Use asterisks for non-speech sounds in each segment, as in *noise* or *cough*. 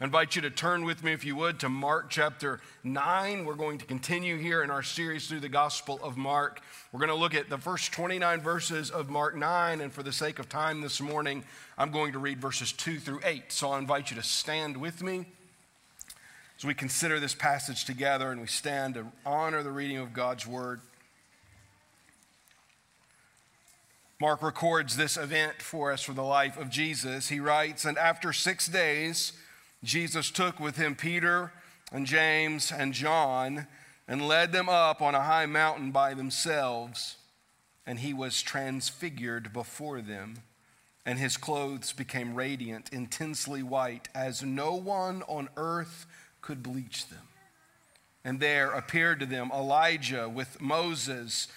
I invite you to turn with me, if you would, to Mark chapter 9. We're going to continue here in our series through the Gospel of Mark. We're going to look at the first 29 verses of Mark 9, and for the sake of time this morning, I'm going to read verses 2 through 8. So I invite you to stand with me as we consider this passage together and we stand to honor the reading of God's Word. Mark records this event for us for the life of Jesus. He writes, And after six days, Jesus took with him Peter and James and John and led them up on a high mountain by themselves. And he was transfigured before them, and his clothes became radiant, intensely white, as no one on earth could bleach them. And there appeared to them Elijah with Moses,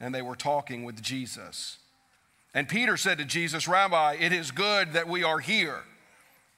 and they were talking with Jesus. And Peter said to Jesus, Rabbi, it is good that we are here.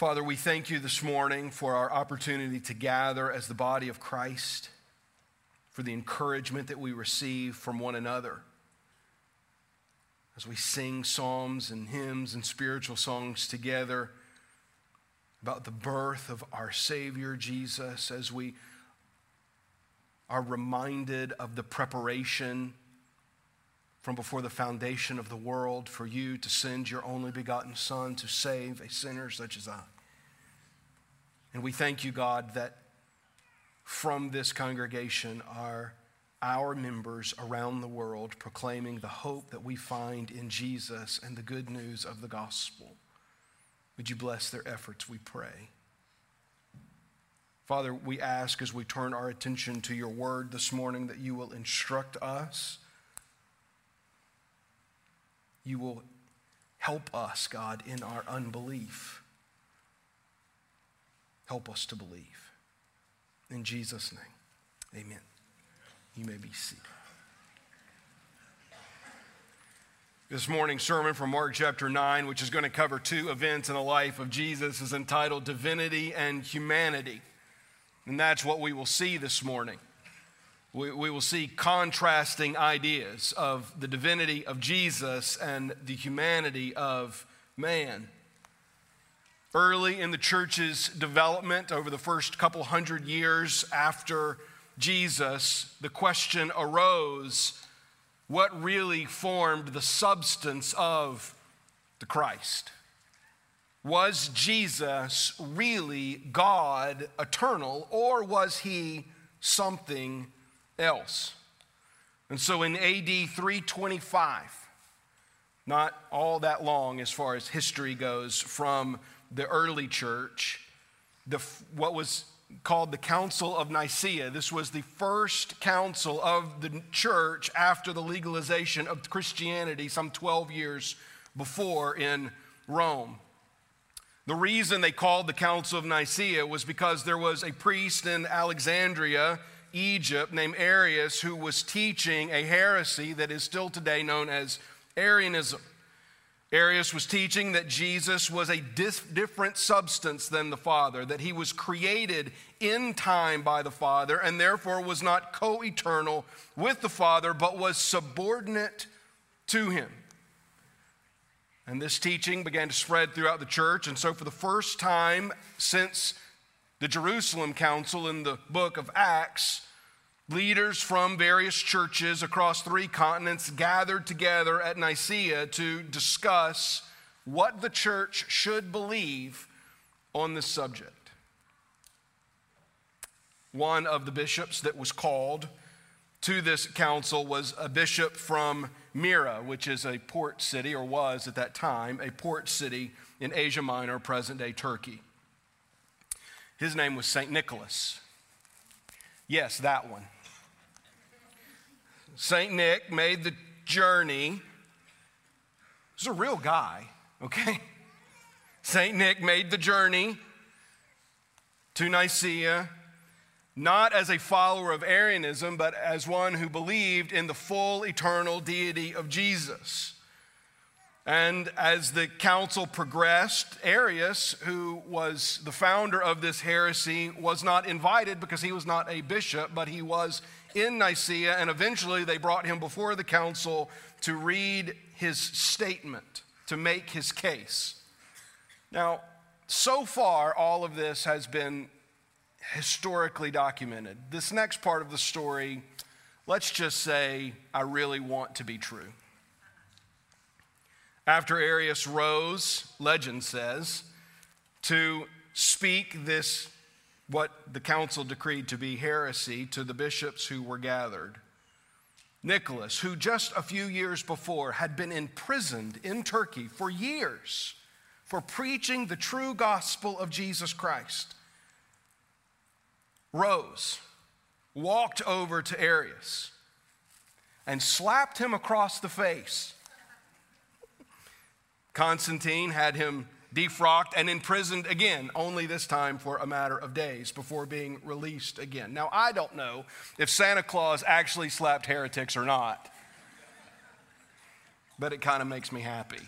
Father, we thank you this morning for our opportunity to gather as the body of Christ, for the encouragement that we receive from one another. As we sing psalms and hymns and spiritual songs together about the birth of our Savior Jesus, as we are reminded of the preparation from before the foundation of the world for you to send your only begotten Son to save a sinner such as I. And we thank you, God, that from this congregation are our members around the world proclaiming the hope that we find in Jesus and the good news of the gospel. Would you bless their efforts, we pray. Father, we ask as we turn our attention to your word this morning that you will instruct us you will help us, God, in our unbelief. Help us to believe. In Jesus' name, amen. You may be seated. This morning's sermon from Mark chapter 9, which is going to cover two events in the life of Jesus, is entitled Divinity and Humanity. And that's what we will see this morning we, we will see contrasting ideas of the divinity of Jesus and the humanity of man. Early in the church's development, over the first couple hundred years after Jesus, the question arose what really formed the substance of the Christ? Was Jesus really God eternal, or was he something else. And so in AD 325, not all that long as far as history goes from the early church, the, what was called the Council of Nicaea. This was the first council of the church after the legalization of Christianity some 12 years before in Rome. The reason they called the Council of Nicaea was because there was a priest in Alexandria Egypt named Arius who was teaching a heresy that is still today known as Arianism. Arius was teaching that Jesus was a dis- different substance than the Father, that he was created in time by the Father and therefore was not co eternal with the Father, but was subordinate to him. And this teaching began to spread throughout the church. And so, for the first time since the Jerusalem Council in the book of Acts, leaders from various churches across three continents gathered together at Nicaea to discuss what the church should believe on this subject. One of the bishops that was called to this council was a bishop from Myra, which is a port city, or was at that time, a port city in Asia Minor, present day Turkey. His name was St. Nicholas. Yes, that one. St. Nick made the journey. He's a real guy, okay? St. Nick made the journey to Nicaea, not as a follower of Arianism, but as one who believed in the full eternal deity of Jesus. And as the council progressed, Arius, who was the founder of this heresy, was not invited because he was not a bishop, but he was in Nicaea, and eventually they brought him before the council to read his statement, to make his case. Now, so far, all of this has been historically documented. This next part of the story, let's just say, I really want to be true. After Arius rose, legend says, to speak this, what the council decreed to be heresy, to the bishops who were gathered, Nicholas, who just a few years before had been imprisoned in Turkey for years for preaching the true gospel of Jesus Christ, rose, walked over to Arius, and slapped him across the face. Constantine had him defrocked and imprisoned again, only this time for a matter of days before being released again. Now, I don't know if Santa Claus actually slapped heretics or not, but it kind of makes me happy.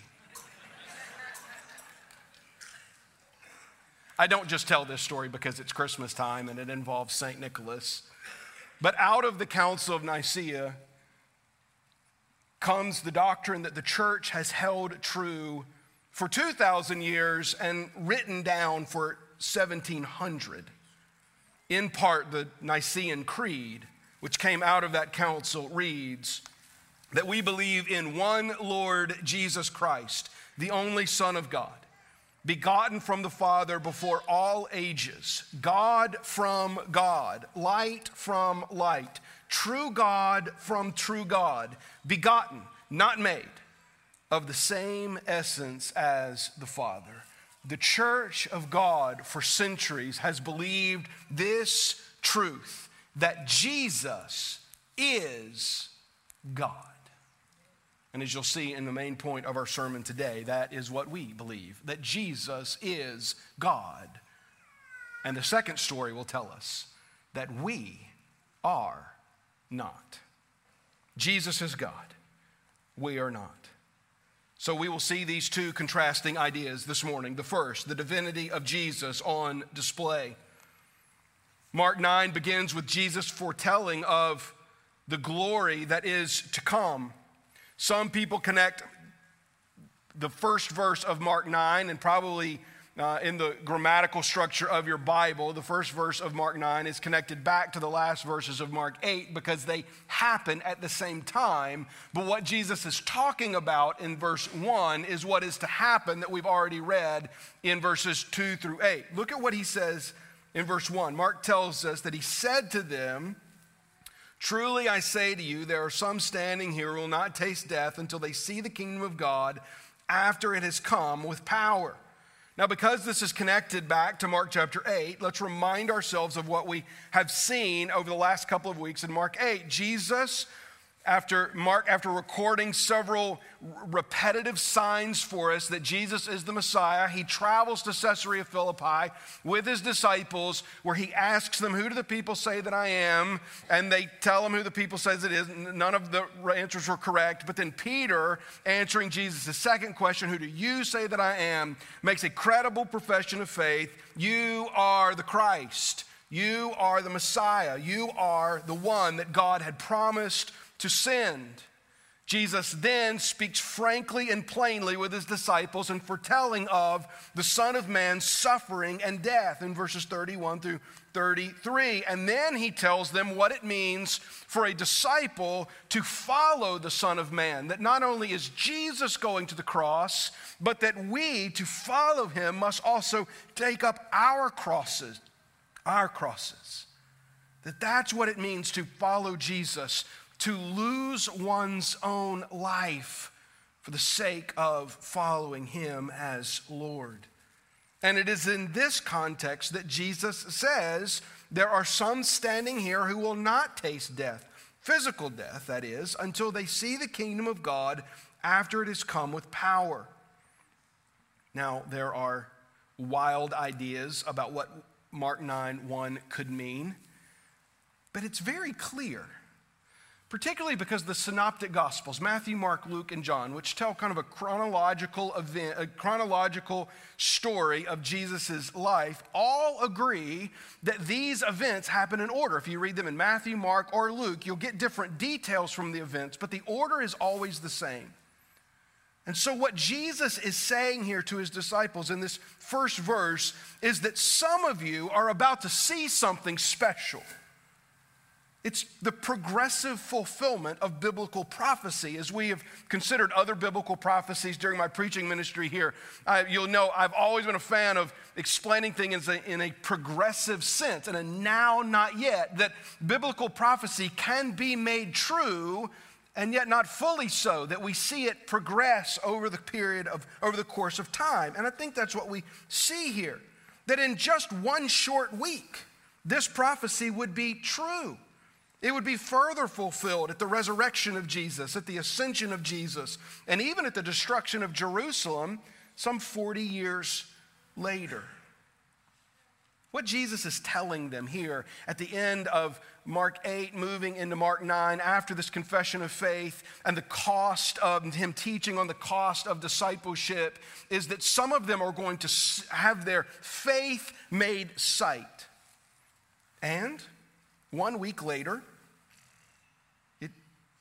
I don't just tell this story because it's Christmas time and it involves St. Nicholas. But out of the Council of Nicaea comes the doctrine that the church has held true for 2,000 years and written down for 1700. In part, the Nicene Creed, which came out of that council, reads that we believe in one Lord Jesus Christ, the only Son of God begotten from the Father before all ages, God from God, light from light, true God from true God, begotten, not made, of the same essence as the Father. The church of God for centuries has believed this truth that Jesus is God. And as you'll see in the main point of our sermon today, that is what we believe that Jesus is God. And the second story will tell us that we are not. Jesus is God, we are not. So we will see these two contrasting ideas this morning. The first, the divinity of Jesus on display. Mark 9 begins with Jesus foretelling of the glory that is to come. Some people connect the first verse of Mark 9 and probably uh, in the grammatical structure of your Bible, the first verse of Mark 9 is connected back to the last verses of Mark 8 because they happen at the same time. But what Jesus is talking about in verse 1 is what is to happen that we've already read in verses 2 through 8. Look at what he says in verse 1. Mark tells us that he said to them, Truly I say to you, there are some standing here who will not taste death until they see the kingdom of God after it has come with power. Now, because this is connected back to Mark chapter 8, let's remind ourselves of what we have seen over the last couple of weeks in Mark 8. Jesus after Mark, after recording several repetitive signs for us that Jesus is the Messiah, he travels to Caesarea Philippi with his disciples, where he asks them, Who do the people say that I am? And they tell him who the people says it is. None of the answers were correct. But then Peter, answering Jesus' second question, Who do you say that I am? makes a credible profession of faith. You are the Christ. You are the Messiah. You are the one that God had promised to send. Jesus then speaks frankly and plainly with his disciples and foretelling of the Son of Man's suffering and death in verses 31 through 33. And then he tells them what it means for a disciple to follow the Son of Man. That not only is Jesus going to the cross, but that we, to follow him, must also take up our crosses, our crosses. That that's what it means to follow Jesus to lose one's own life for the sake of following him as Lord. And it is in this context that Jesus says there are some standing here who will not taste death, physical death, that is, until they see the kingdom of God after it has come with power. Now, there are wild ideas about what Mark 9 1 could mean, but it's very clear particularly because the synoptic gospels matthew mark luke and john which tell kind of a chronological event a chronological story of jesus' life all agree that these events happen in order if you read them in matthew mark or luke you'll get different details from the events but the order is always the same and so, what Jesus is saying here to his disciples in this first verse is that some of you are about to see something special. It's the progressive fulfillment of biblical prophecy. As we have considered other biblical prophecies during my preaching ministry here, uh, you'll know I've always been a fan of explaining things in a, in a progressive sense, in a now, not yet, that biblical prophecy can be made true and yet not fully so, that we see it progress over the period of, over the course of time. And I think that's what we see here, that in just one short week, this prophecy would be true. It would be further fulfilled at the resurrection of Jesus, at the ascension of Jesus, and even at the destruction of Jerusalem some 40 years later. What Jesus is telling them here at the end of Mark 8, moving into Mark 9, after this confession of faith and the cost of him teaching on the cost of discipleship, is that some of them are going to have their faith made sight. And one week later,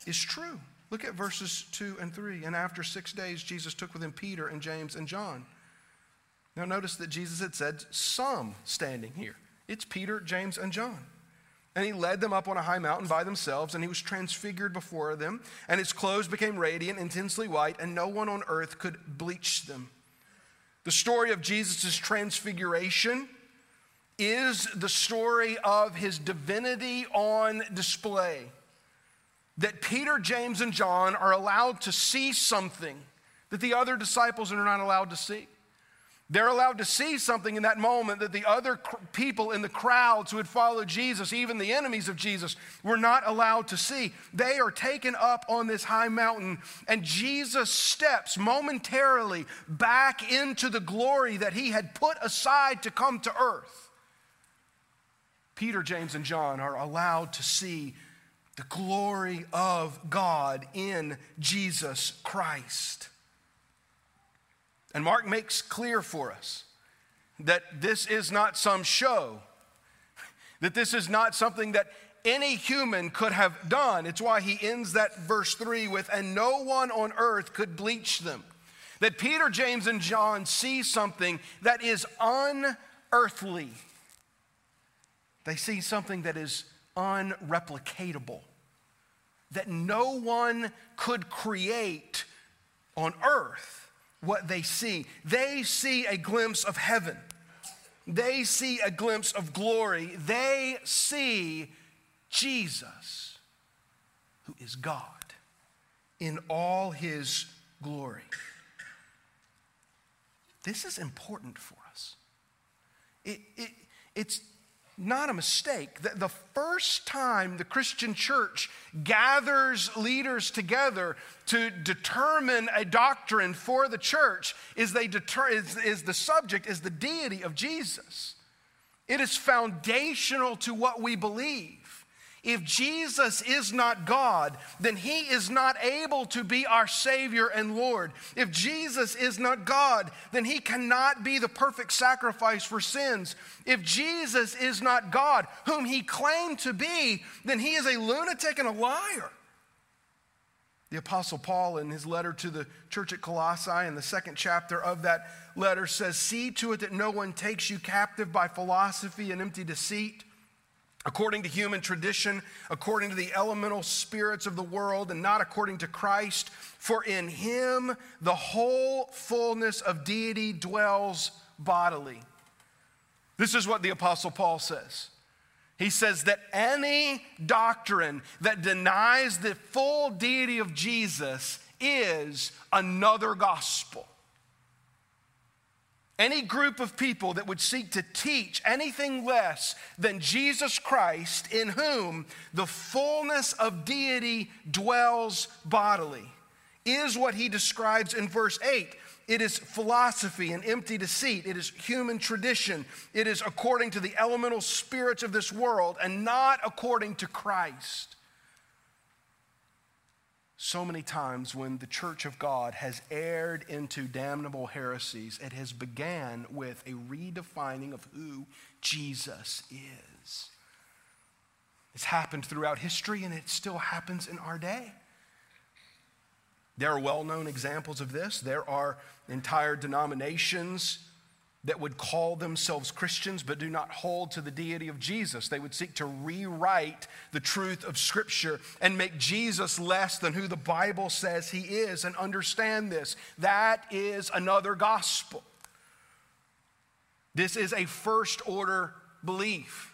is true. Look at verses 2 and 3. And after six days, Jesus took with him Peter and James and John. Now, notice that Jesus had said some standing here. It's Peter, James, and John. And he led them up on a high mountain by themselves, and he was transfigured before them, and his clothes became radiant, intensely white, and no one on earth could bleach them. The story of Jesus' transfiguration is the story of his divinity on display that Peter, James, and John are allowed to see something that the other disciples are not allowed to see. They're allowed to see something in that moment that the other cr- people in the crowds who had followed Jesus, even the enemies of Jesus, were not allowed to see. They are taken up on this high mountain, and Jesus steps momentarily back into the glory that he had put aside to come to earth. Peter, James, and John are allowed to see the glory of God in Jesus Christ. And Mark makes clear for us that this is not some show, *laughs* that this is not something that any human could have done. It's why he ends that verse 3 with, and no one on earth could bleach them. That Peter, James, and John see something that is unearthly. They see something that is unreplicatable that no one could create on earth what they see. They see a glimpse of heaven, they see a glimpse of glory, they see Jesus, who is God in all his glory. This is important for us. It, it, it's not a mistake. The, the first time the Christian church gathers leaders together to determine a doctrine for the church is, they deter, is, is the subject is the deity of Jesus. It is foundational to what we believe. If Jesus is not God, then he is not able to be our Savior and Lord. If Jesus is not God, then he cannot be the perfect sacrifice for sins. If Jesus is not God, whom he claimed to be, then he is a lunatic and a liar. The Apostle Paul, in his letter to the church at Colossae, in the second chapter of that letter, says, See to it that no one takes you captive by philosophy and empty deceit according to human tradition, according to the elemental spirits of the world, and not according to Christ. For in him the whole fullness of deity dwells bodily. This is what the Apostle Paul says. He says that any doctrine that denies the full deity of Jesus is another gospel. Any group of people that would seek to teach anything less than Jesus Christ, in whom the fullness of deity dwells bodily, is what he describes in verse 8 it is philosophy and empty deceit. It is human tradition. It is according to the elemental spirits of this world and not according to Christ. So many times when the church of God has erred into damnable heresies, it has began with a redefining of who Jesus is. It's happened throughout history and it still happens in our day. There are well known examples of this. There are entire denominations that would call themselves Christians but do not hold to the deity of Jesus. They would seek to rewrite the truth of Scripture and make Jesus less than who the Bible says he is and understand this. That is another gospel. This is a first order belief.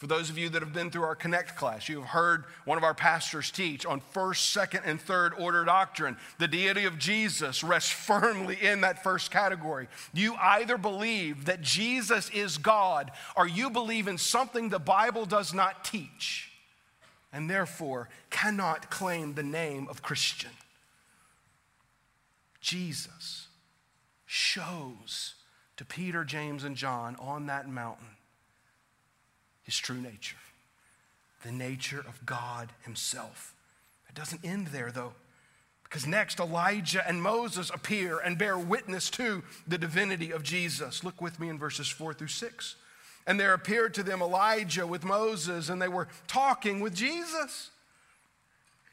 For those of you that have been through our Connect class, you have heard one of our pastors teach on first, second, and third order doctrine. The deity of Jesus rests firmly in that first category. You either believe that Jesus is God or you believe in something the Bible does not teach and therefore cannot claim the name of Christian. Jesus shows to Peter, James, and John on that mountain his true nature, the nature of God himself. It doesn't end there, though, because next Elijah and Moses appear and bear witness to the divinity of Jesus. Look with me in verses 4 through 6. And there appeared to them Elijah with Moses, and they were talking with Jesus.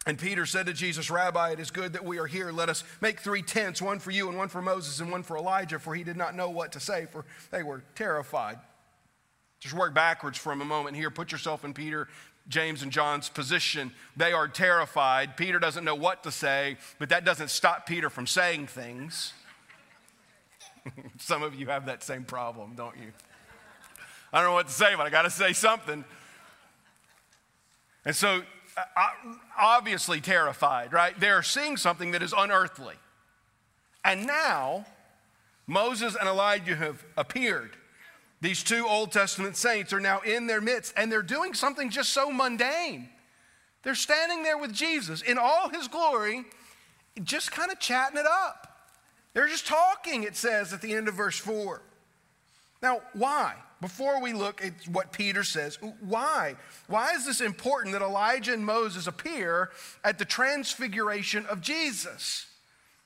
And Peter said to Jesus, Rabbi, it is good that we are here. Let us make three tents, one for you, and one for Moses, and one for Elijah, for he did not know what to say, for they were terrified. Just work backwards from a moment here. Put yourself in Peter, James, and John's position. They are terrified. Peter doesn't know what to say, but that doesn't stop Peter from saying things. *laughs* Some of you have that same problem, don't you? I don't know what to say, but I got to say something. And so, uh, obviously terrified, right? They're seeing something that is unearthly. And now, Moses and Elijah have appeared. These two Old Testament saints are now in their midst, and they're doing something just so mundane. They're standing there with Jesus in all his glory, just kind of chatting it up. They're just talking, it says at the end of verse 4. Now, why? Before we look at what Peter says, why? Why is this important that Elijah and Moses appear at the transfiguration of Jesus?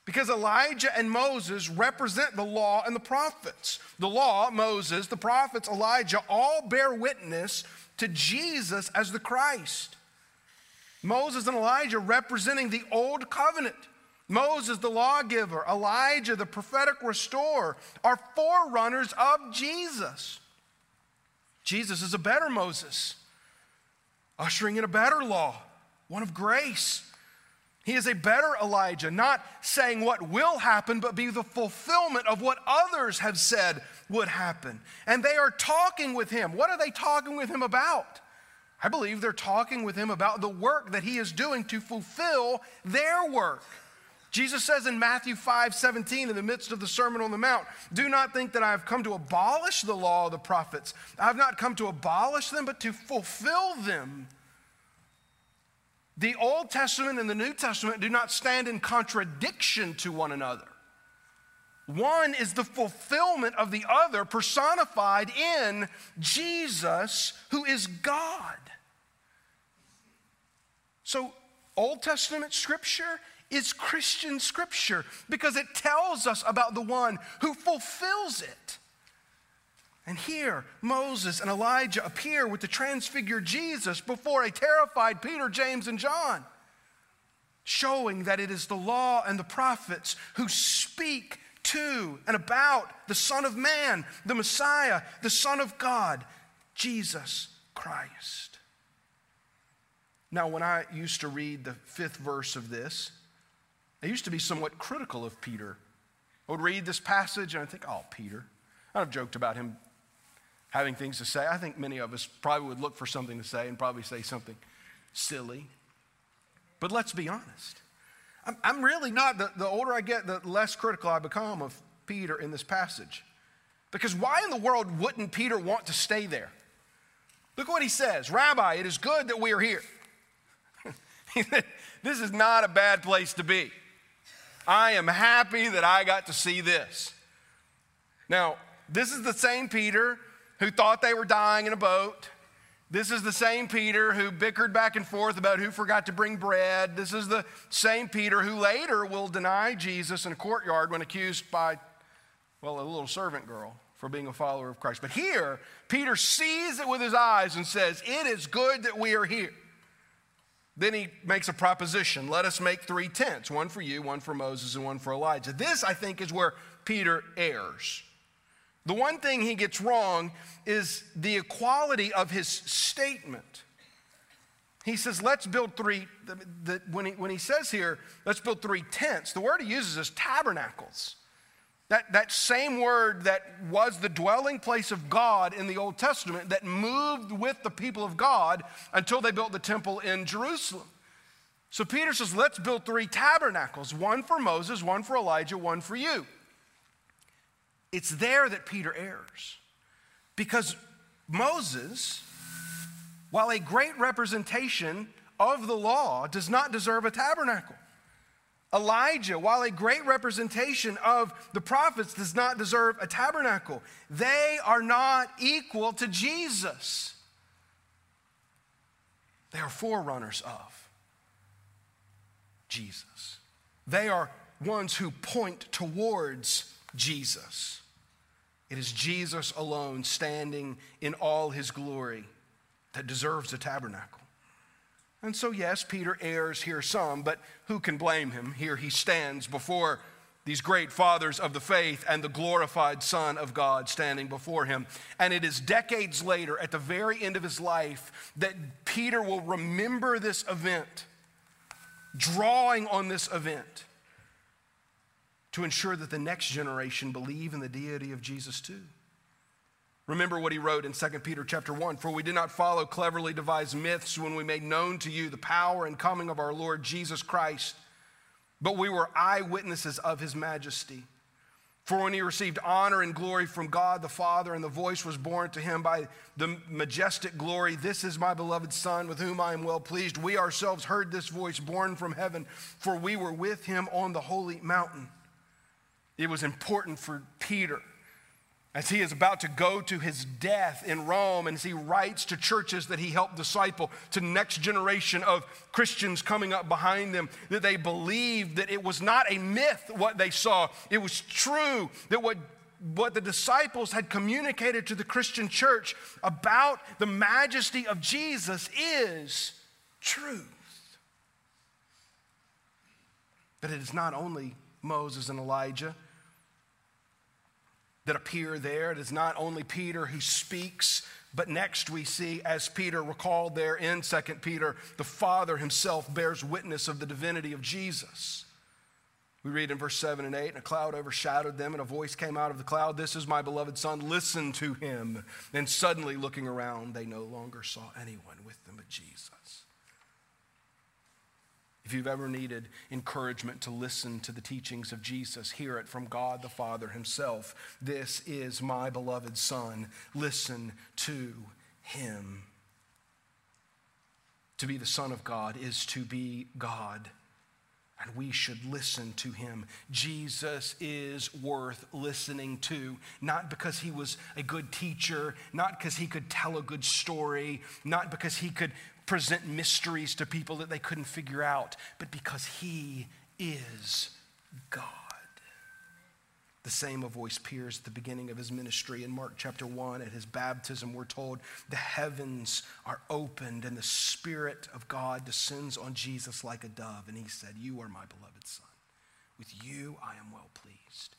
Because Elijah and Moses represent the law and the prophets. The law, Moses, the prophets, Elijah, all bear witness to Jesus as the Christ. Moses and Elijah representing the old covenant. Moses, the lawgiver, Elijah, the prophetic restorer, are forerunners of Jesus. Jesus is a better Moses, ushering in a better law, one of grace. He is a better Elijah, not saying what will happen, but be the fulfillment of what others have said would happen. And they are talking with him. What are they talking with him about? I believe they're talking with him about the work that he is doing to fulfill their work. Jesus says in Matthew 5 17, in the midst of the Sermon on the Mount, Do not think that I have come to abolish the law of the prophets. I have not come to abolish them, but to fulfill them. The Old Testament and the New Testament do not stand in contradiction to one another. One is the fulfillment of the other, personified in Jesus, who is God. So, Old Testament scripture is Christian scripture because it tells us about the one who fulfills it. And here, Moses and Elijah appear with the transfigured Jesus before a terrified Peter, James, and John, showing that it is the law and the prophets who speak to and about the Son of Man, the Messiah, the Son of God, Jesus Christ. Now, when I used to read the fifth verse of this, I used to be somewhat critical of Peter. I would read this passage and I'd think, oh, Peter. I've joked about him having things to say. I think many of us probably would look for something to say and probably say something silly. But let's be honest. I'm, I'm really not, the, the older I get, the less critical I become of Peter in this passage. Because why in the world wouldn't Peter want to stay there? Look what he says Rabbi, it is good that we are here. *laughs* this is not a bad place to be. I am happy that I got to see this. Now, this is the same Peter who thought they were dying in a boat. This is the same Peter who bickered back and forth about who forgot to bring bread. This is the same Peter who later will deny Jesus in a courtyard when accused by, well, a little servant girl for being a follower of Christ. But here, Peter sees it with his eyes and says, It is good that we are here. Then he makes a proposition let us make three tents one for you, one for Moses, and one for Elijah. This, I think, is where Peter errs. The one thing he gets wrong is the equality of his statement. He says, let's build three, the, the, when, he, when he says here, let's build three tents, the word he uses is tabernacles. That, that same word that was the dwelling place of God in the Old Testament that moved with the people of God until they built the temple in Jerusalem. So Peter says, let's build three tabernacles one for Moses, one for Elijah, one for you. It's there that Peter errs. Because Moses, while a great representation of the law, does not deserve a tabernacle. Elijah, while a great representation of the prophets, does not deserve a tabernacle. They are not equal to Jesus. They are forerunners of Jesus. They are ones who point towards Jesus. It is Jesus alone standing in all his glory that deserves a tabernacle. And so, yes, Peter errs here some, but who can blame him? Here he stands before these great fathers of the faith and the glorified Son of God standing before him. And it is decades later, at the very end of his life, that Peter will remember this event, drawing on this event to ensure that the next generation believe in the deity of Jesus too. Remember what he wrote in 2 Peter chapter 1 For we did not follow cleverly devised myths when we made known to you the power and coming of our Lord Jesus Christ, but we were eyewitnesses of his majesty. For when he received honor and glory from God the Father, and the voice was borne to him by the majestic glory, This is my beloved Son, with whom I am well pleased. We ourselves heard this voice borne from heaven, for we were with him on the holy mountain. It was important for Peter as he is about to go to his death in Rome and as he writes to churches that he helped disciple to next generation of Christians coming up behind them that they believed that it was not a myth what they saw. It was true that what what the disciples had communicated to the Christian church about the majesty of Jesus is truth. But it is not only Moses and Elijah that appear there. It is not only Peter who speaks, but next we see, as Peter recalled there in 2 Peter, the Father himself bears witness of the divinity of Jesus. We read in verse 7 and 8, and a cloud overshadowed them, and a voice came out of the cloud This is my beloved Son, listen to him. And suddenly, looking around, they no longer saw anyone with them but Jesus. If you've ever needed encouragement to listen to the teachings of Jesus, hear it from God the Father Himself. This is my beloved Son. Listen to Him. To be the Son of God is to be God, and we should listen to Him. Jesus is worth listening to, not because He was a good teacher, not because He could tell a good story, not because He could present mysteries to people that they couldn't figure out, but because he is God. The same voice appears at the beginning of his ministry. In Mark chapter 1, at his baptism, we're told the heavens are opened and the Spirit of God descends on Jesus like a dove. And he said, You are my beloved Son. With you I am well pleased.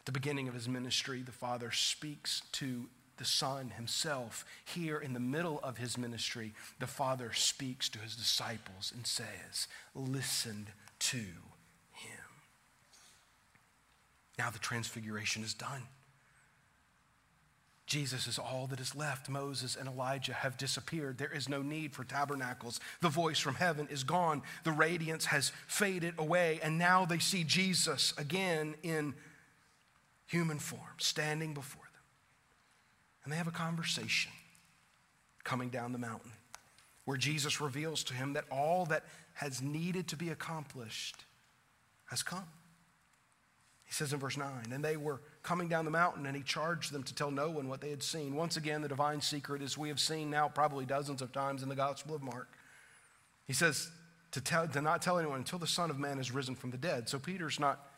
At the beginning of his ministry, the Father speaks to the Son himself, here in the middle of his ministry, the Father speaks to his disciples and says, Listen to him. Now the transfiguration is done. Jesus is all that is left. Moses and Elijah have disappeared. There is no need for tabernacles. The voice from heaven is gone. The radiance has faded away. And now they see Jesus again in human form, standing before and they have a conversation coming down the mountain where Jesus reveals to him that all that has needed to be accomplished has come. He says in verse 9, and they were coming down the mountain, and he charged them to tell no one what they had seen. Once again, the divine secret, as we have seen now probably dozens of times in the Gospel of Mark. He says to, tell, to not tell anyone until the Son of Man is risen from the dead. So Peter's not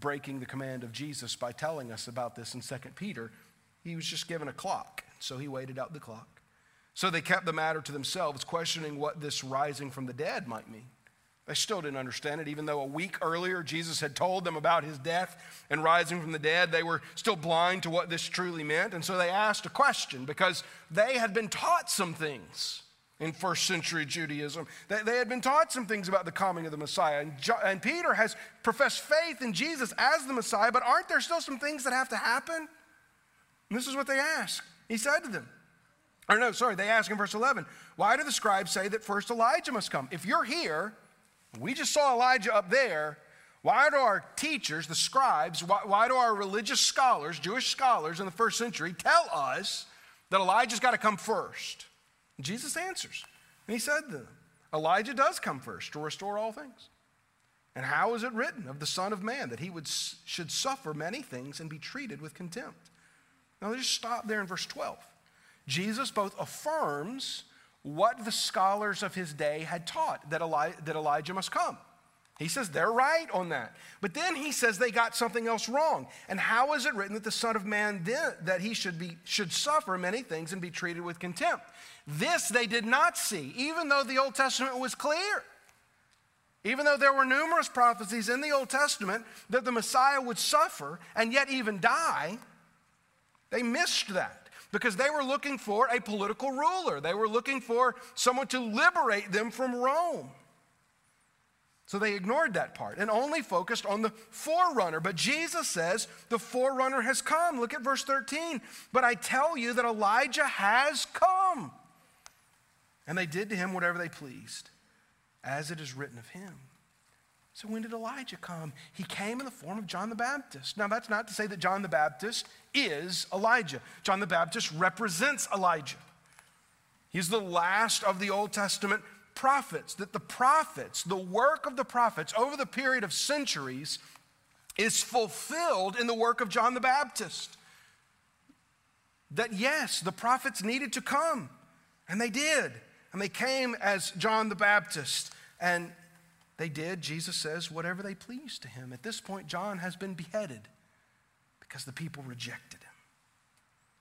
breaking the command of Jesus by telling us about this in 2 Peter. He was just given a clock, so he waited out the clock. So they kept the matter to themselves, questioning what this rising from the dead might mean. They still didn't understand it, even though a week earlier Jesus had told them about his death and rising from the dead. They were still blind to what this truly meant. And so they asked a question because they had been taught some things in first century Judaism. They, they had been taught some things about the coming of the Messiah. And, jo- and Peter has professed faith in Jesus as the Messiah, but aren't there still some things that have to happen? And this is what they ask. He said to them, or no, sorry, they ask in verse 11, why do the scribes say that first Elijah must come? If you're here, we just saw Elijah up there. Why do our teachers, the scribes, why, why do our religious scholars, Jewish scholars in the first century, tell us that Elijah's got to come first? And Jesus answers. And he said to them, Elijah does come first to restore all things. And how is it written of the Son of Man that he would, should suffer many things and be treated with contempt? Now, let's just stop there in verse 12. Jesus both affirms what the scholars of his day had taught that, Eli- that Elijah must come. He says they're right on that. But then he says they got something else wrong. And how is it written that the Son of Man then, that he should be should suffer many things and be treated with contempt? This they did not see, even though the Old Testament was clear. Even though there were numerous prophecies in the Old Testament that the Messiah would suffer and yet even die, they missed that because they were looking for a political ruler. They were looking for someone to liberate them from Rome. So they ignored that part and only focused on the forerunner. But Jesus says the forerunner has come. Look at verse 13. But I tell you that Elijah has come. And they did to him whatever they pleased, as it is written of him. So, when did Elijah come? He came in the form of John the Baptist. Now, that's not to say that John the Baptist is Elijah. John the Baptist represents Elijah. He's the last of the Old Testament prophets. That the prophets, the work of the prophets over the period of centuries, is fulfilled in the work of John the Baptist. That yes, the prophets needed to come, and they did. And they came as John the Baptist. And they did, Jesus says, whatever they pleased to him. At this point, John has been beheaded because the people rejected him.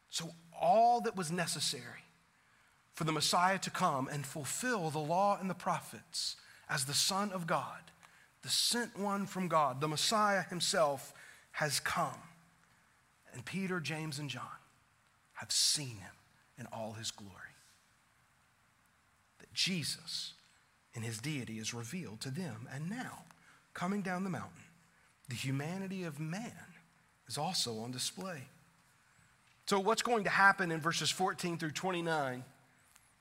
So, all that was necessary for the Messiah to come and fulfill the law and the prophets as the Son of God, the sent one from God, the Messiah himself, has come. And Peter, James, and John have seen him in all his glory. That Jesus in his deity is revealed to them. And now, coming down the mountain, the humanity of man is also on display. So, what's going to happen in verses 14 through 29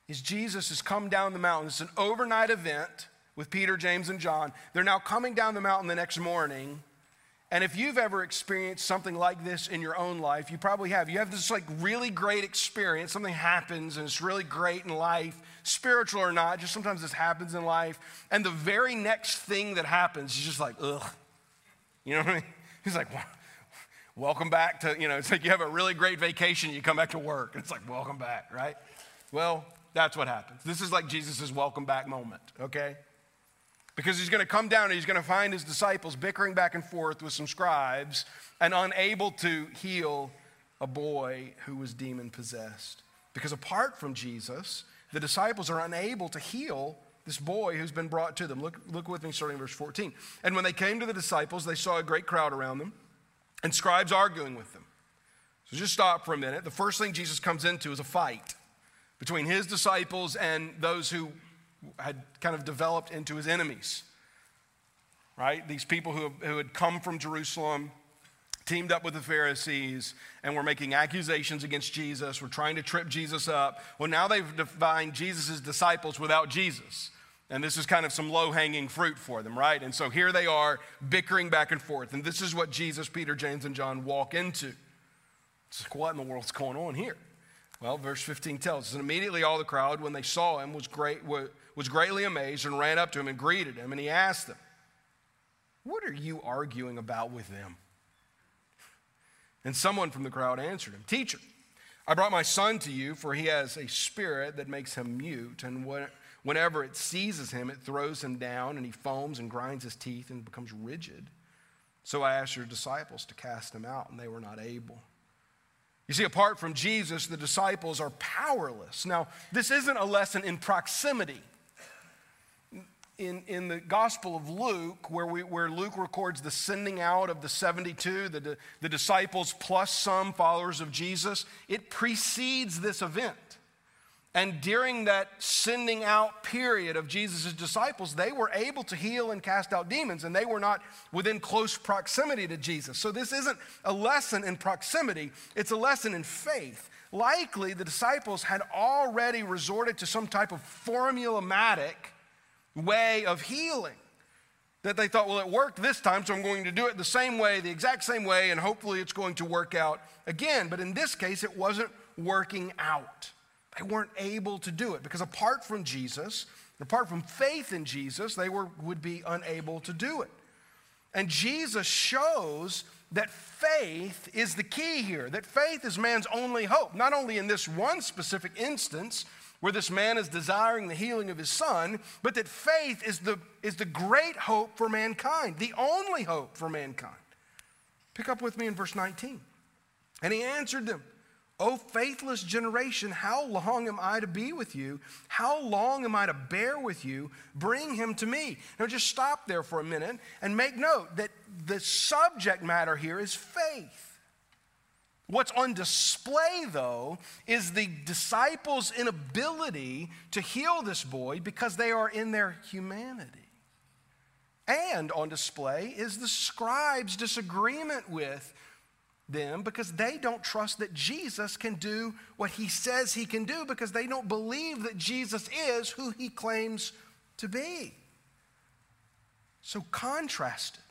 is Jesus has come down the mountain. It's an overnight event with Peter, James, and John. They're now coming down the mountain the next morning and if you've ever experienced something like this in your own life, you probably have. You have this like really great experience. Something happens and it's really great in life, spiritual or not, just sometimes this happens in life. And the very next thing that happens is just like, ugh. You know what I mean? He's like, welcome back to, you know, it's like you have a really great vacation, you come back to work. It's like, welcome back, right? Well, that's what happens. This is like Jesus' welcome back moment, okay? Because he's going to come down and he's going to find his disciples bickering back and forth with some scribes and unable to heal a boy who was demon possessed. Because apart from Jesus, the disciples are unable to heal this boy who's been brought to them. Look, look with me starting verse 14. And when they came to the disciples, they saw a great crowd around them and scribes arguing with them. So just stop for a minute. The first thing Jesus comes into is a fight between his disciples and those who had kind of developed into his enemies. Right? These people who, who had come from Jerusalem, teamed up with the Pharisees, and were making accusations against Jesus, were trying to trip Jesus up. Well, now they've defined Jesus' disciples without Jesus. And this is kind of some low hanging fruit for them, right? And so here they are bickering back and forth. And this is what Jesus, Peter, James, and John walk into. It's like, what in the world's going on here? Well, verse 15 tells us, and immediately all the crowd, when they saw him, was, great, was greatly amazed and ran up to him and greeted him. And he asked them, What are you arguing about with them? And someone from the crowd answered him, Teacher, I brought my son to you, for he has a spirit that makes him mute, and whenever it seizes him, it throws him down, and he foams and grinds his teeth and becomes rigid. So I asked your disciples to cast him out, and they were not able. You see, apart from Jesus, the disciples are powerless. Now, this isn't a lesson in proximity in, in the Gospel of Luke, where, we, where Luke records the sending out of the 72, the, the disciples plus some followers of Jesus, it precedes this event. And during that sending out period of Jesus' disciples, they were able to heal and cast out demons, and they were not within close proximity to Jesus. So, this isn't a lesson in proximity, it's a lesson in faith. Likely, the disciples had already resorted to some type of formulaic way of healing. That they thought, well, it worked this time, so I'm going to do it the same way, the exact same way, and hopefully it's going to work out again. But in this case, it wasn't working out. They weren't able to do it because apart from Jesus, apart from faith in Jesus, they were, would be unable to do it. And Jesus shows that faith is the key here, that faith is man's only hope, not only in this one specific instance, where this man is desiring the healing of his son, but that faith is the, is the great hope for mankind, the only hope for mankind. Pick up with me in verse 19. And he answered them, O faithless generation, how long am I to be with you? How long am I to bear with you? Bring him to me. Now just stop there for a minute and make note that the subject matter here is faith. What's on display, though, is the disciples' inability to heal this boy because they are in their humanity. And on display is the scribes' disagreement with them because they don't trust that Jesus can do what he says he can do because they don't believe that Jesus is who he claims to be. So, contrasted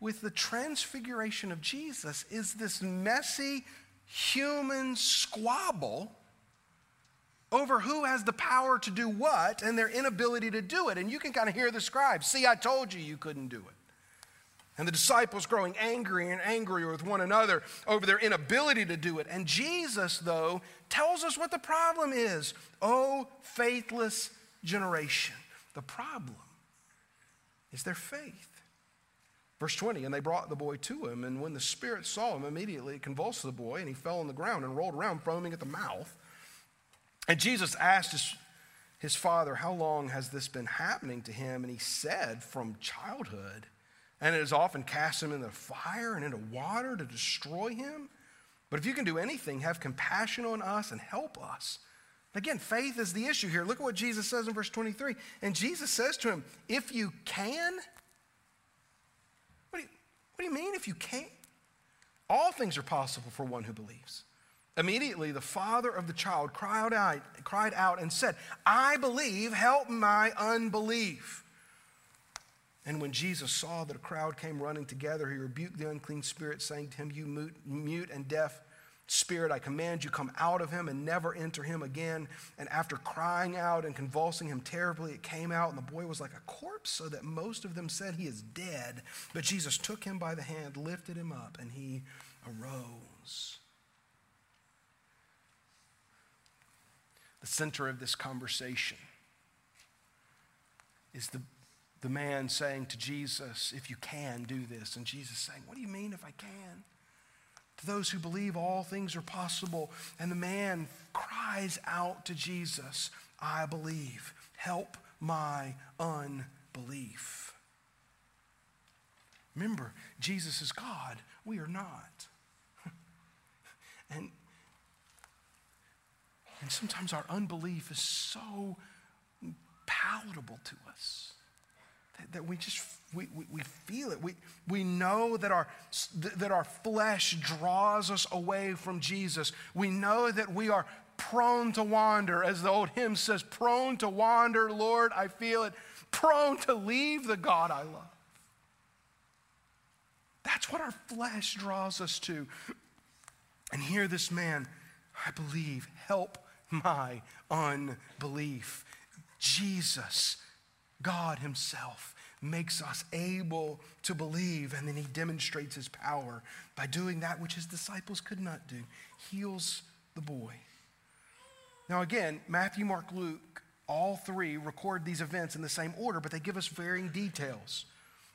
with the transfiguration of Jesus is this messy human squabble over who has the power to do what and their inability to do it. And you can kind of hear the scribes see, I told you you couldn't do it. And the disciples growing angry and angrier with one another over their inability to do it. And Jesus, though, tells us what the problem is. Oh, faithless generation. The problem is their faith. Verse 20, and they brought the boy to him, and when the Spirit saw him, immediately it convulsed the boy, and he fell on the ground and rolled around, foaming at the mouth. And Jesus asked his, his father, How long has this been happening to him? And he said, From childhood. And it has often cast him into fire and into water to destroy him. But if you can do anything, have compassion on us and help us. Again, faith is the issue here. Look at what Jesus says in verse 23. And Jesus says to him, If you can, do you mean if you can't? All things are possible for one who believes. Immediately, the father of the child cried out, cried out and said, I believe, help my unbelief. And when Jesus saw that a crowd came running together, he rebuked the unclean spirit, saying to him, You mute and deaf Spirit, I command you, come out of him and never enter him again. And after crying out and convulsing him terribly, it came out, and the boy was like a corpse, so that most of them said he is dead. But Jesus took him by the hand, lifted him up, and he arose. The center of this conversation is the, the man saying to Jesus, If you can, do this. And Jesus saying, What do you mean if I can? To those who believe, all things are possible. And the man cries out to Jesus, I believe. Help my unbelief. Remember, Jesus is God. We are not. *laughs* and, and sometimes our unbelief is so palatable to us that, that we just we, we, we, feel it. We, we know that our, that our flesh draws us away from Jesus. We know that we are prone to wander, as the old hymn says, prone to wander, Lord, I feel it, prone to leave the God I love. That's what our flesh draws us to. And here, this man, I believe, help my unbelief. Jesus, God Himself, makes us able to believe, and then he demonstrates his power by doing that which his disciples could not do heals the boy. Now, again, Matthew, Mark, Luke, all three record these events in the same order, but they give us varying details.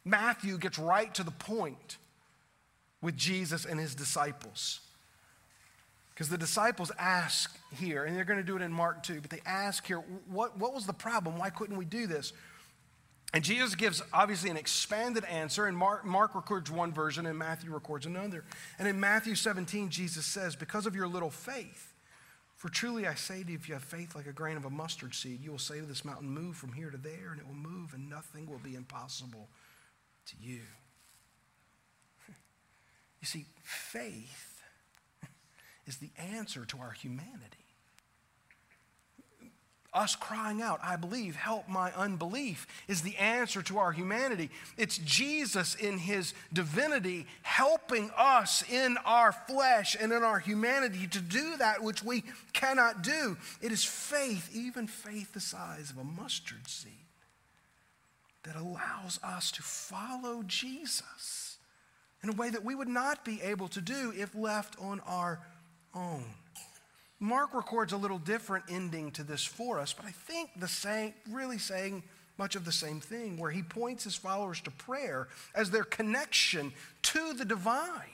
Matthew gets right to the point with Jesus and his disciples. Because the disciples ask here, and they're going to do it in Mark too, but they ask here, what, what was the problem? Why couldn't we do this? And Jesus gives obviously an expanded answer, and Mark, Mark, records one version, and Matthew records another. And in Matthew 17, Jesus says, Because of your little faith, for truly I say to you, if you have faith like a grain of a mustard seed, you will say to this mountain, Move from here to there, and it will move, and nothing will be impossible to you. *laughs* You see, faith *laughs* is the answer to our humanity us crying out, I believe, help my unbelief, is the answer to our humanity. It's Jesus in his divinity helping us in our flesh and in our humanity to do that which we cannot do. It is faith, even faith the size of a mustard seed, that allows us to follow Jesus in a way that we would not be able to do if left on our own. Mark records a little different ending to this for us, but I think the same, really saying much of the same thing, where he points his followers to prayer as their connection to the divine.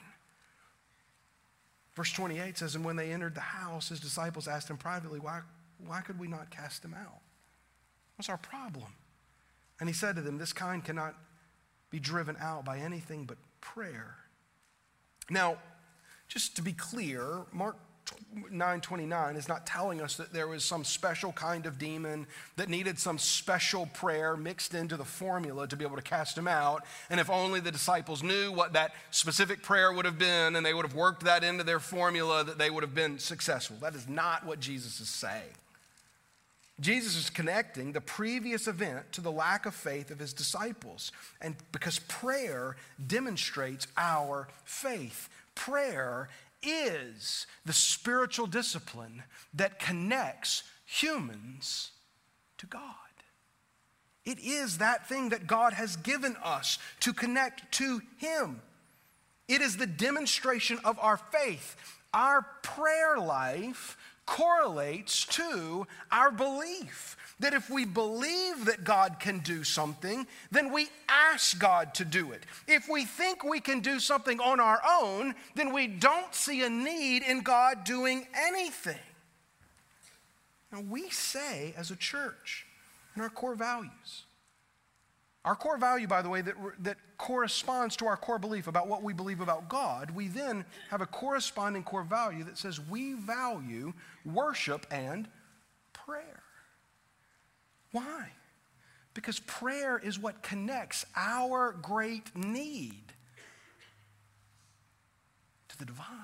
Verse 28 says, And when they entered the house, his disciples asked him privately, Why, why could we not cast him out? What's our problem? And he said to them, This kind cannot be driven out by anything but prayer. Now, just to be clear, Mark 929 is not telling us that there was some special kind of demon that needed some special prayer mixed into the formula to be able to cast him out. And if only the disciples knew what that specific prayer would have been and they would have worked that into their formula, that they would have been successful. That is not what Jesus is saying. Jesus is connecting the previous event to the lack of faith of his disciples. And because prayer demonstrates our faith, prayer is the spiritual discipline that connects humans to God. It is that thing that God has given us to connect to Him. It is the demonstration of our faith. Our prayer life correlates to our belief that if we believe that God can do something, then we ask God to do it. If we think we can do something on our own, then we don't see a need in God doing anything. Now, we say as a church in our core values, our core value, by the way, that, that corresponds to our core belief about what we believe about God, we then have a corresponding core value that says we value worship and prayer. Why? Because prayer is what connects our great need to the divine,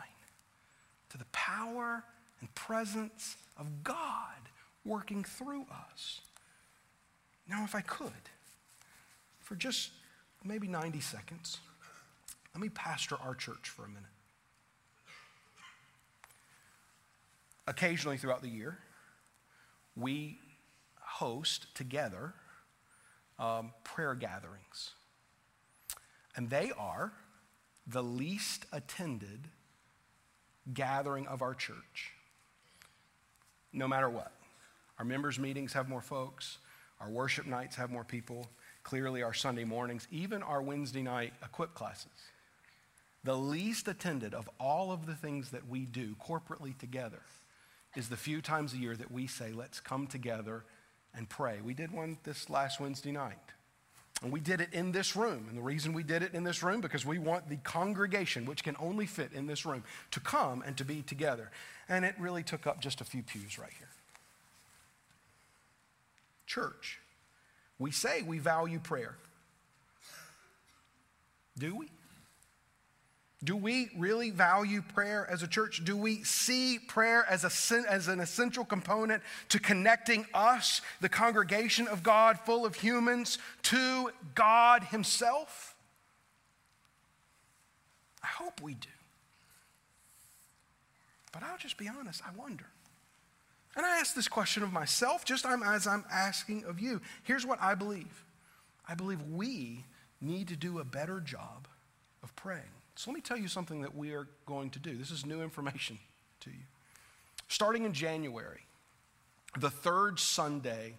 to the power and presence of God working through us. Now, if I could, for just maybe 90 seconds, let me pastor our church for a minute. Occasionally throughout the year, we host together um, prayer gatherings. And they are the least attended gathering of our church, no matter what. Our members' meetings have more folks, our worship nights have more people, clearly, our Sunday mornings, even our Wednesday night equip classes. The least attended of all of the things that we do corporately together is the few times a year that we say, let's come together and pray. We did one this last Wednesday night. And we did it in this room. And the reason we did it in this room, because we want the congregation, which can only fit in this room, to come and to be together. And it really took up just a few pews right here. Church, we say we value prayer. Do we? Do we really value prayer as a church? Do we see prayer as, a, as an essential component to connecting us, the congregation of God, full of humans, to God Himself? I hope we do. But I'll just be honest, I wonder. And I ask this question of myself just as I'm asking of you. Here's what I believe I believe we need to do a better job of praying. So let me tell you something that we are going to do. This is new information *laughs* to you. Starting in January, the third Sunday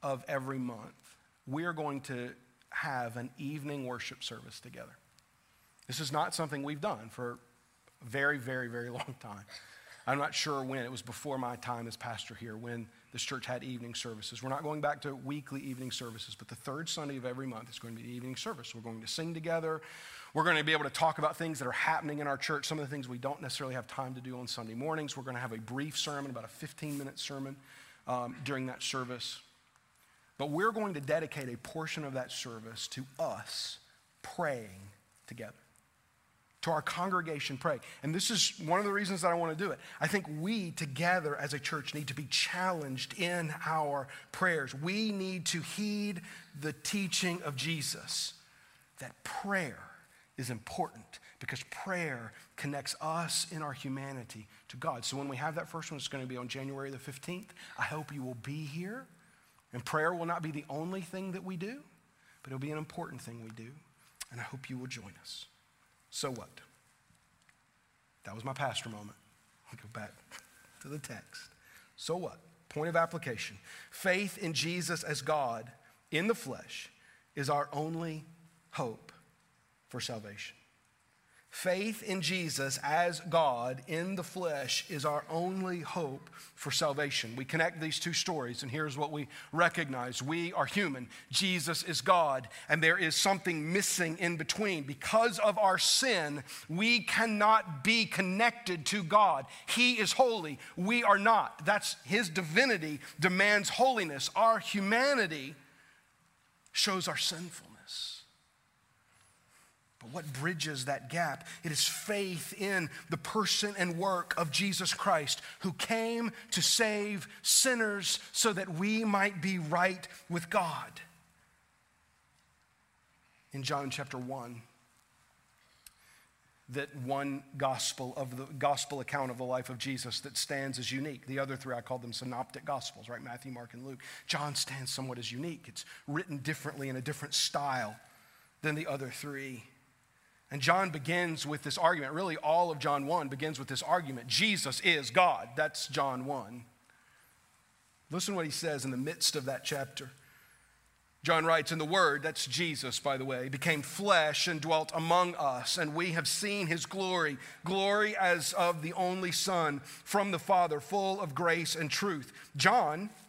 of every month, we are going to have an evening worship service together. This is not something we've done for a very, very, very *laughs* long time. I'm not sure when. It was before my time as pastor here when this church had evening services. We're not going back to weekly evening services, but the third Sunday of every month is going to be the evening service. We're going to sing together. We're going to be able to talk about things that are happening in our church, some of the things we don't necessarily have time to do on Sunday mornings. We're going to have a brief sermon, about a 15 minute sermon um, during that service. But we're going to dedicate a portion of that service to us praying together to our congregation pray. And this is one of the reasons that I want to do it. I think we together as a church need to be challenged in our prayers. We need to heed the teaching of Jesus that prayer is important because prayer connects us in our humanity to God. So when we have that first one, it's going to be on January the 15th. I hope you will be here. And prayer will not be the only thing that we do, but it'll be an important thing we do. And I hope you will join us. So what? That was my pastor moment. I'll go back to the text. So what? Point of application. Faith in Jesus as God in the flesh is our only hope for salvation. Faith in Jesus as God in the flesh is our only hope for salvation. We connect these two stories, and here's what we recognize we are human. Jesus is God, and there is something missing in between. Because of our sin, we cannot be connected to God. He is holy, we are not. That's His divinity demands holiness. Our humanity shows our sinfulness. But what bridges that gap? It is faith in the person and work of Jesus Christ, who came to save sinners so that we might be right with God. In John chapter 1, that one gospel of the gospel account of the life of Jesus that stands as unique. The other three, I call them synoptic gospels, right? Matthew, Mark, and Luke. John stands somewhat as unique. It's written differently in a different style than the other three. And John begins with this argument. Really, all of John 1 begins with this argument Jesus is God. That's John 1. Listen what he says in the midst of that chapter. John writes, In the Word, that's Jesus, by the way, became flesh and dwelt among us, and we have seen his glory, glory as of the only Son from the Father, full of grace and truth. John,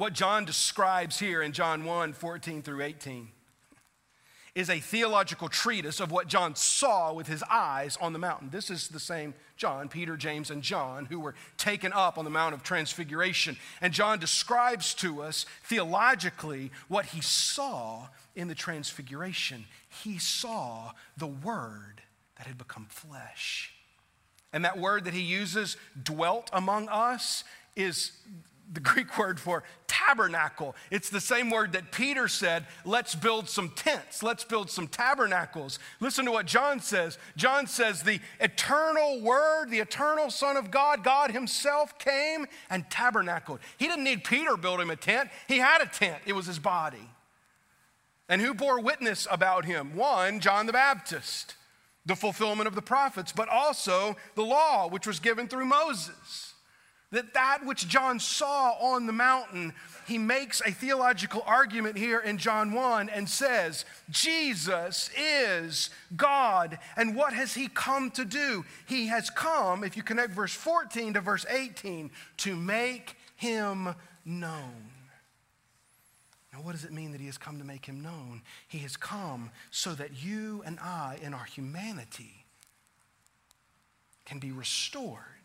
What John describes here in John 1 14 through 18 is a theological treatise of what John saw with his eyes on the mountain. This is the same John, Peter, James, and John, who were taken up on the Mount of Transfiguration. And John describes to us theologically what he saw in the Transfiguration. He saw the Word that had become flesh. And that word that he uses, dwelt among us, is the Greek word for tabernacle. It's the same word that Peter said, let's build some tents, let's build some tabernacles. Listen to what John says. John says, the eternal word, the eternal Son of God, God Himself came and tabernacled. He didn't need Peter build him a tent, he had a tent, it was his body. And who bore witness about him? One, John the Baptist, the fulfillment of the prophets, but also the law, which was given through Moses that that which John saw on the mountain, he makes a theological argument here in John 1 and says, Jesus is God. And what has he come to do? He has come, if you connect verse 14 to verse 18, to make him known. Now, what does it mean that he has come to make him known? He has come so that you and I, in our humanity, can be restored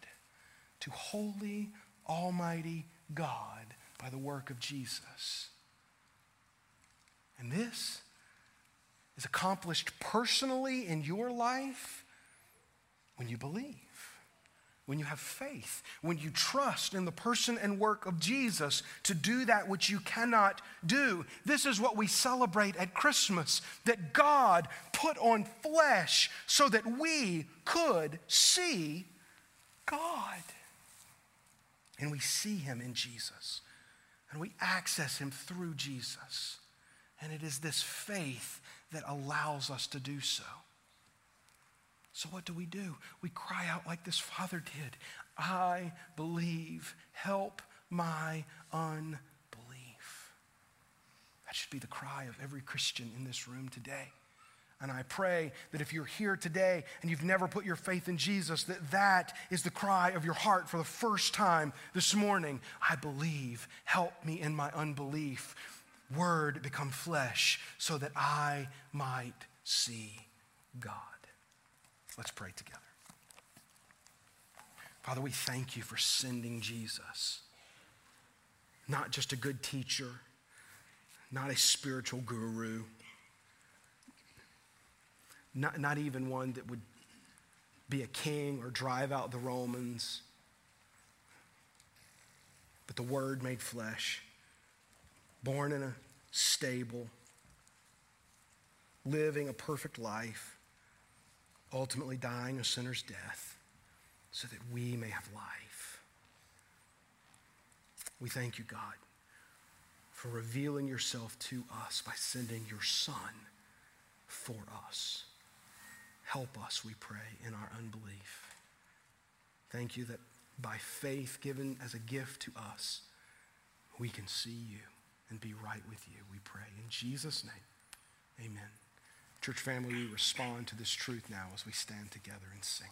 to holy, almighty God by the work of Jesus. And this is accomplished personally in your life when you believe, when you have faith, when you trust in the person and work of Jesus to do that which you cannot do. This is what we celebrate at Christmas that God put on flesh so that we could see God. And we see him in Jesus. And we access him through Jesus. And it is this faith that allows us to do so. So, what do we do? We cry out like this father did I believe, help my unbelief. That should be the cry of every Christian in this room today. And I pray that if you're here today and you've never put your faith in Jesus, that that is the cry of your heart for the first time this morning. I believe, help me in my unbelief. Word become flesh so that I might see God. Let's pray together. Father, we thank you for sending Jesus. Not just a good teacher, not a spiritual guru not, not even one that would be a king or drive out the Romans, but the Word made flesh, born in a stable, living a perfect life, ultimately dying a sinner's death so that we may have life. We thank you, God, for revealing yourself to us by sending your Son for us. Help us, we pray, in our unbelief. Thank you that by faith given as a gift to us, we can see you and be right with you, we pray. In Jesus' name, amen. Church family, we respond to this truth now as we stand together and sing.